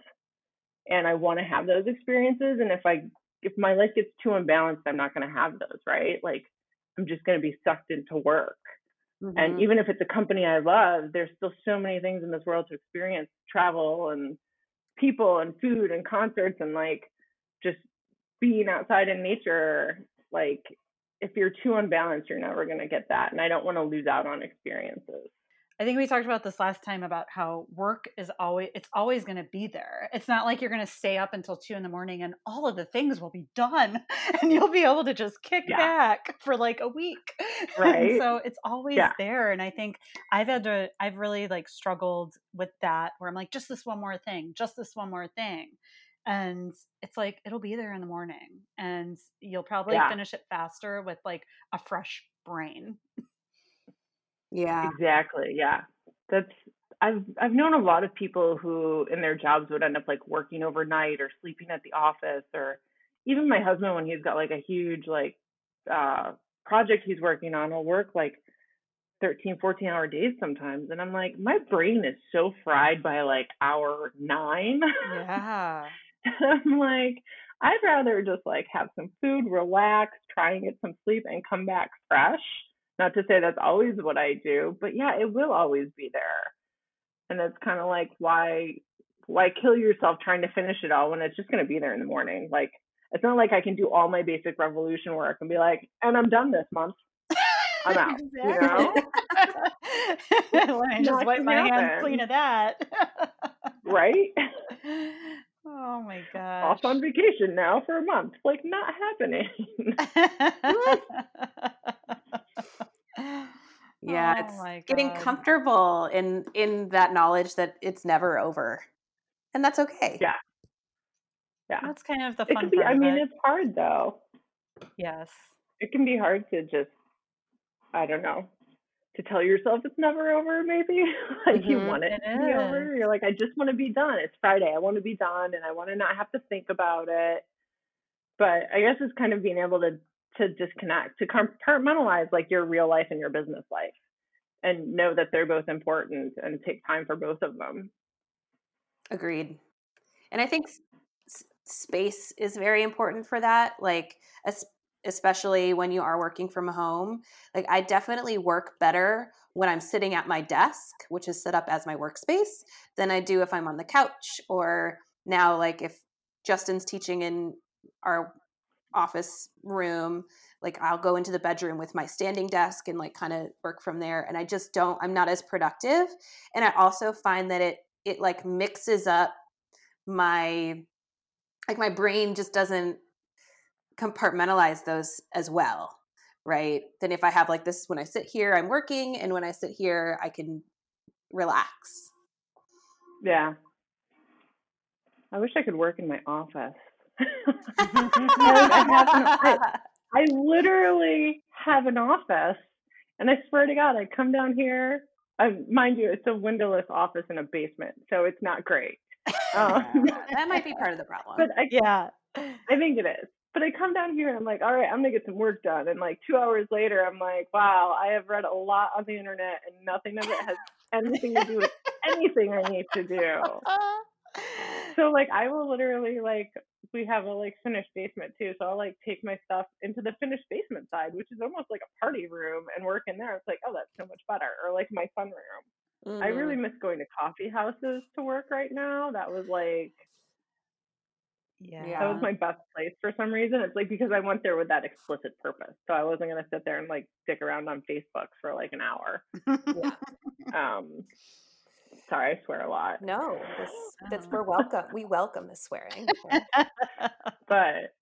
and i want to have those experiences and if i if my life gets too imbalanced, i'm not going to have those right like i'm just going to be sucked into work Mhm. and even if it's a company i love there's still so many things in this world to experience travel and people and food and concerts and like just being outside in nature like if you're too unbalanced you're never going to get that and i don't want to lose out on experiences I think we talked about this last time about how work is always it's always going to be there. It's not like you're going to stay up until two in the morning and all of the things will be done [laughs] and you'll be able to just kick Yeah. back for like a week. And [laughs] Right. so it's always Yeah. there. And I think I've had to I've really like struggled with that where I'm like, just this one more thing, just this one more thing. And it's like it'll be there in the morning and you'll probably Yeah. finish it faster with like a fresh brain. yeah. exactly yeah that's i've i've known a lot of people who in their jobs would end up like working overnight or sleeping at the office or even my husband when he's got like a huge like uh project he's working on will work like 13 14 hour days sometimes and i'm like my brain is so fried by like hour 9 Yeah. [laughs] I'm like, I'd rather just like have some food, relax, try and get some sleep, and come back fresh. Not to say that's always what I do, but yeah, it will always be there. And it's kind of like why why kill yourself trying to finish it all when it's just going to be there in the morning? Like it's not like I can do all my basic revolution work and be like, and I'm done this month. I'm out, you know? [laughs] Let [laughs] me just wipe my hands clean of that. Right? Oh my god! Off on vacation now for a month. Like not happening. [laughs] Yeah, Oh it's my getting comfortable in in that knowledge that it's never over. And that's okay. Yeah. yeah. That's kind of the It fun can be part I of mean, it. it's hard though. Yes. it can be hard to just I don't know to tell yourself it's never over maybe [laughs] like you Mhm. want it, It to be over you're like I just want to be done it's Friday I want to be done and I want to not have to think about it but I guess it's kind of being able to to disconnect, to compartmentalize like your real life and your business life, and know that they're both important and take time for both of them. Agreed. And I think s- space is very important for that. Like, especially when you are working from home. Like, I definitely work better when I'm sitting at my desk, which is set up as my workspace, than I do if I'm on the couch or now, like, if Justin's teaching in our office room, like, I'll go into the bedroom with my standing desk and, like, kind of work from there. And I just don't, I'm not as productive. And I also find that it, it like mixes up my like my brain just doesn't compartmentalize those as well right? Then if i have like this when i sit here i'm working and when i sit here i can relax. Yeah. I wish i could work in my office. [laughs] I, have I, [laughs] I literally have an office and i swear to god i come down here I, mind you it's a windowless office in a basement so it's not great. [laughs] Um, that might be part of the problem. But I, yeah, I think it is. But I come down here and I'm like, all right, I'm gonna get some work done. And like two hours later, I'm like, wow, I have read a lot on the internet and nothing of it has [laughs] anything to do with anything I need to do. [laughs] so like, I will literally like, we have a like finished basement too, so I'll like take my stuff into the finished basement side, which is almost like a party room, and work in there. It's like, oh, that's so much better. Or like my fun room. Mm. I really mm. miss going to coffee houses to work right now. That was like yeah. That was my best place for some reason. It's like because I went there with that explicit purpose. So I wasn't gonna sit there and like stick around on Facebook for like an hour. [laughs] yeah. Um sorry, I swear a lot. No, this that's we're welcome. We welcome the swearing. [laughs] but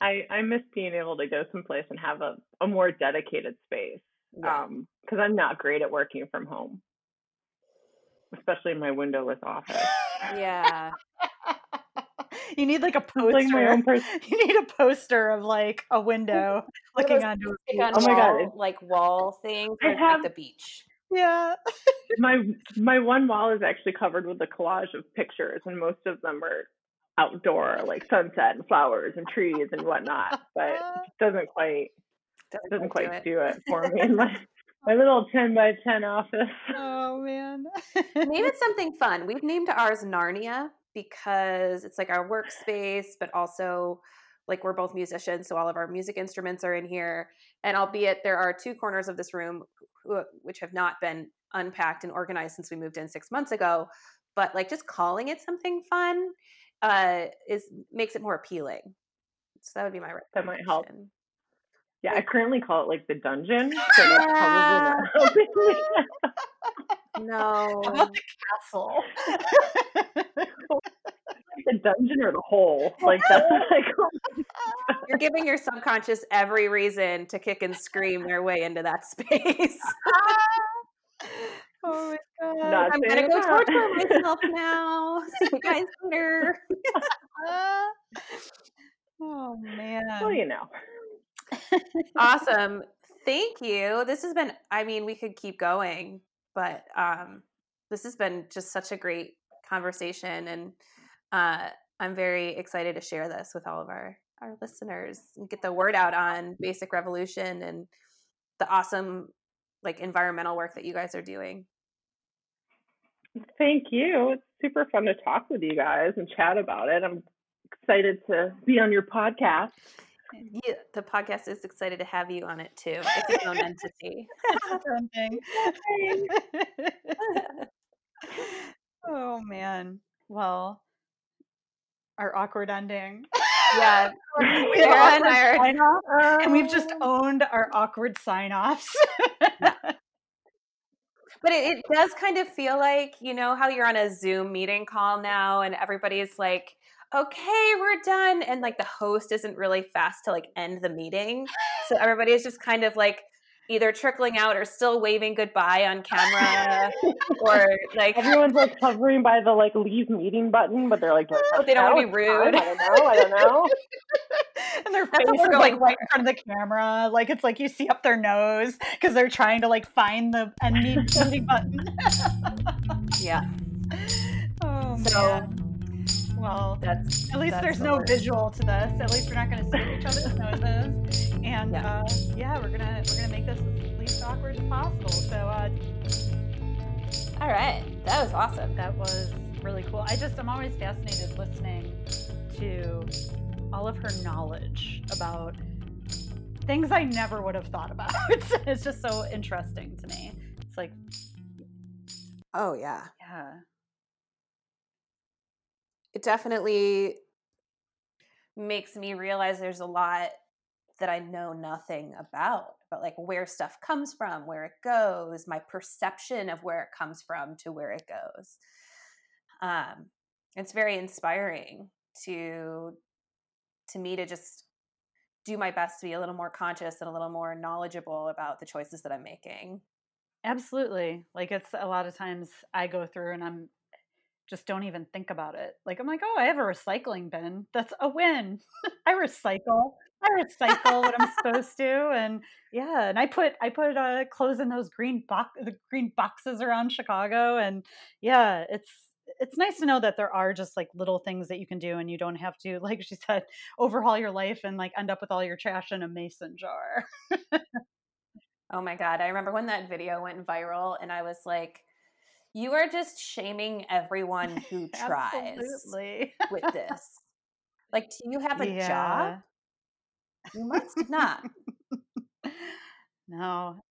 I I miss being able to go someplace and have a, a more dedicated space. Yeah. Um, because I'm not great at working from home especially in my windowless office. Yeah. [laughs] [laughs] you need like a poster. Like my own pers- [laughs] you need a poster of like a window [laughs] looking onto a on Oh my god, like wall things. I have like the beach. Yeah. my my one wall is actually covered with a collage of pictures, and most of them are outdoor, like sunset and flowers and trees and whatnot. But it doesn't quite doesn't, doesn't quite do it. do it for me in my my little 10 by 10 office. Oh, man. Name it something fun. We've named ours Narnia because it's like our workspace, but also like we're both musicians. So all of our music instruments are in here. And albeit there are two corners of this room which have not been unpacked and organized since we moved in six months ago, but like just calling it something fun uh, is makes it more appealing. So that would be my recommendation. That might help. Yeah, I currently call it like the dungeon. So that's probably [laughs] not [laughs] [laughs] No. How about the castle? [laughs] the dungeon or the hole? Like that's what I call You're giving your subconscious every reason to kick and scream their way into that space. [laughs] oh my god. Not I'm gonna go torture myself [laughs] now. See you guys later. oh man. Well, you know awesome. Thank you. This has been, I mean, we could keep going, but um, this has been just such a great conversation. And uh, I'm very excited to share this with all of our, our listeners and get the word out on Basic Revolution and the awesome like environmental work that you guys are doing. Thank you. It's super fun to talk with you guys and chat about it. I'm excited to be on your podcast. [laughs] Yeah, the podcast is excited to have you on it too. It's its own entity. [laughs] [laughs] oh man. Well, our awkward ending. Yeah, we and, our, and we've just owned our awkward sign-offs. But it, it does kind of feel like, you know, how you're on a Zoom meeting call now and everybody's like, okay, we're done. And like the host isn't really fast to like end the meeting. So everybody is just kind of like either trickling out or still waving goodbye on camera [laughs] or like everyone's like hovering by the like leave meeting button, but they're like, but they don't want to be rude. I don't know. I don't know. [laughs] and their face is like right in front of the camera. Like it's like you see up their nose because they're trying to like find the end meeting button. yeah. [laughs] Oh so, man Well, That's at least that's there's the no visual to this. At least we're not going to see each other's noses. And Yeah. uh, yeah, we're gonna we're gonna make this as least awkward as possible. So uh, All right, that was awesome. that was really cool. I just I'm always fascinated listening to all of her knowledge about things I never would have thought about. [laughs] it's just so interesting to me. It's like, Oh yeah, yeah, it definitely makes me realize there's a lot that I know nothing about, about like where stuff comes from, where it goes, my perception of where it comes from to where it goes. Um, it's very inspiring to to me to just do my best to be a little more conscious and a little more knowledgeable about the choices that I'm making. absolutely. Like it's a lot of times I go through and I'm just don't even think about it. Like I'm like, oh, I have a recycling bin. That's a win. [laughs] I recycle. I recycle what I'm [laughs] supposed to, and yeah, and I put I put uh, clothes in those green box the green boxes around Chicago, and yeah, it's it's nice to know that there are just like little things that you can do, and you don't have to, like she said, [laughs] overhaul your life and like end up with all your trash in a mason jar. Oh my God. I remember when that video went viral and I was like, you are just shaming everyone who [laughs] tries with this. Like, do you have a Yeah. job? You must not, [laughs] No,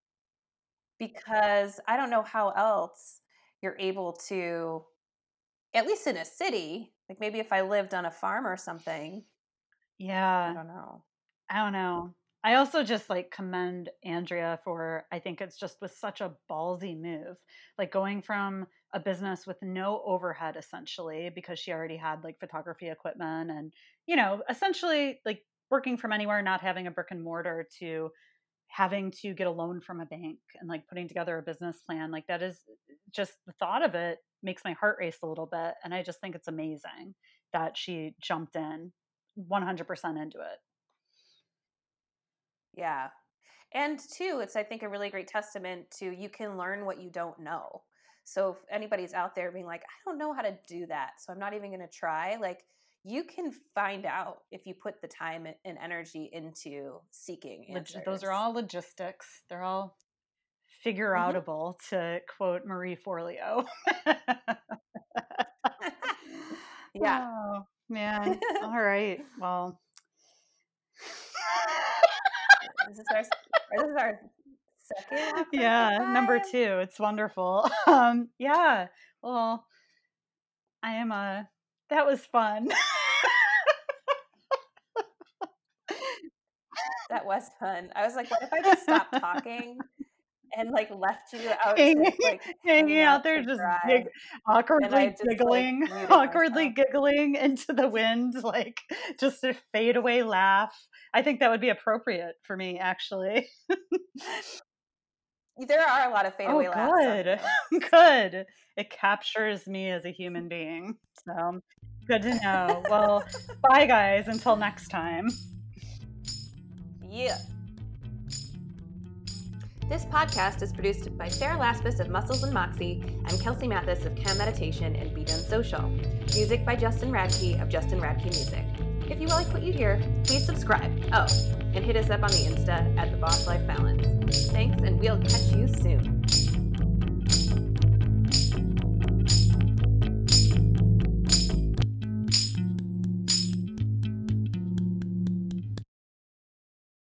because I don't know how else you're able to, at least in a city, like maybe if I lived on a farm or something, Yeah. I don't know. I don't know. I also just like commend Andrea for I think it's just was such a ballsy move. Like going from a business with no overhead essentially because she already had like photography equipment and you know, essentially like working from anywhere not having a brick and mortar to having to get a loan from a bank and like putting together a business plan like that is just the thought of it makes my heart race a little bit and I just think it's amazing that she jumped in 100% into it. Yeah. And two, it's I think a really great testament to you can learn what you don't know. So if anybody's out there being like, I don't know how to do that, so I'm not even going to try, like you can find out if you put the time and- energy into seeking Log- answers. those are all logistics. They're all mm-hmm. figure outable, to quote Marie Forleo. [laughs] [laughs] yeah. Oh, man. [laughs] All right. Well, This is our this is our second [laughs] yeah, number two. It's wonderful. [laughs] Um, yeah. Well, I am a. That was fun. That was fun. I was like, what if I just stopped [laughs] talking and like left you [laughs] out to hanging, like hanging hang out there, just dry? gig- awkwardly just, giggling, [laughs] muted awkwardly myself. giggling into the [laughs] wind, like just a fadeaway laugh. I think that would be appropriate for me, actually. There are a lot of fadeaway oh, laughs. good, good. It captures me as a human being. So good to know. Well, bye, guys. Until next time. Yeah. This podcast is produced by Sarah Laspis of Muscles and Moxie and Kelsey Mathis of Chem Meditation and Be Done Social. Music by Justin Radtke of Justin Radtke Music. If you like what you hear, please subscribe. Oh, and hit us up on the Insta at The Boss Life Balance. Thanks, and we'll catch you soon.